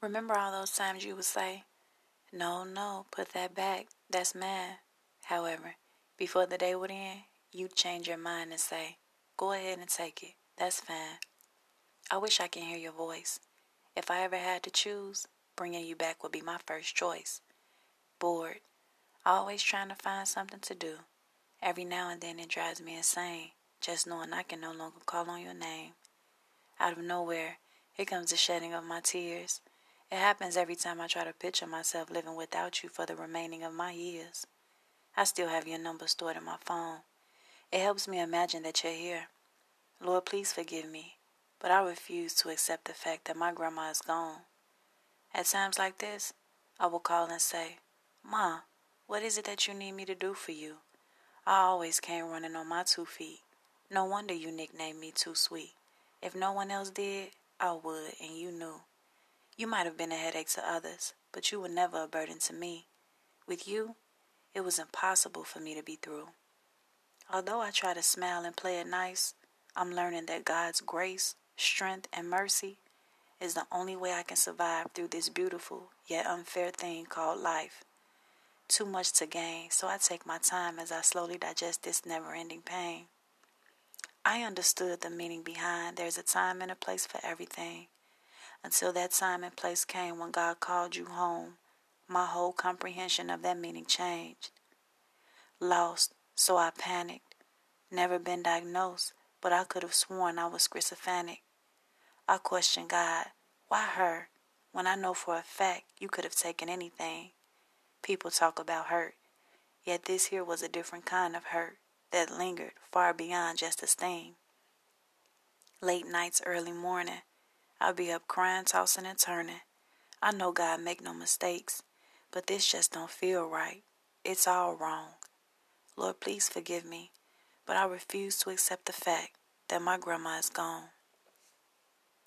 Remember all those times you would say, No, no, put that back. That's mine. However, before the day would end, you'd change your mind and say, Go ahead and take it. That's fine. I wish I can hear your voice. If I ever had to choose, bringing you back would be my first choice. Bored. Always trying to find something to do. Every now and then it drives me insane, just knowing I can no longer call on your name. Out of nowhere, here comes the shedding of my tears. It happens every time I try to picture myself living without you for the remaining of my years. I still have your number stored in my phone. It helps me imagine that you're here. Lord, please forgive me, but I refuse to accept the fact that my grandma is gone. At times like this, I will call and say, Ma, what is it that you need me to do for you? I always came running on my two feet. No wonder you nicknamed me Too Sweet. If no one else did, I would, and you knew. You might have been a headache to others, but you were never a burden to me. With you, it was impossible for me to be through. Although I try to smile and play it nice, I'm learning that God's grace, strength, and mercy is the only way I can survive through this beautiful yet unfair thing called life. Too much to gain, so I take my time as I slowly digest this never ending pain. I understood the meaning behind there's a time and a place for everything. Until that time and place came when God called you home, my whole comprehension of that meaning changed. Lost, so I panicked. Never been diagnosed, but I could have sworn I was schizophrenic. I questioned God, why her, when I know for a fact you could have taken anything? People talk about hurt, yet this here was a different kind of hurt that lingered far beyond just a sting. Late nights, early morning, I'll be up crying, tossing and turning. I know God make no mistakes, but this just don't feel right. It's all wrong. Lord, please forgive me, but I refuse to accept the fact that my grandma is gone.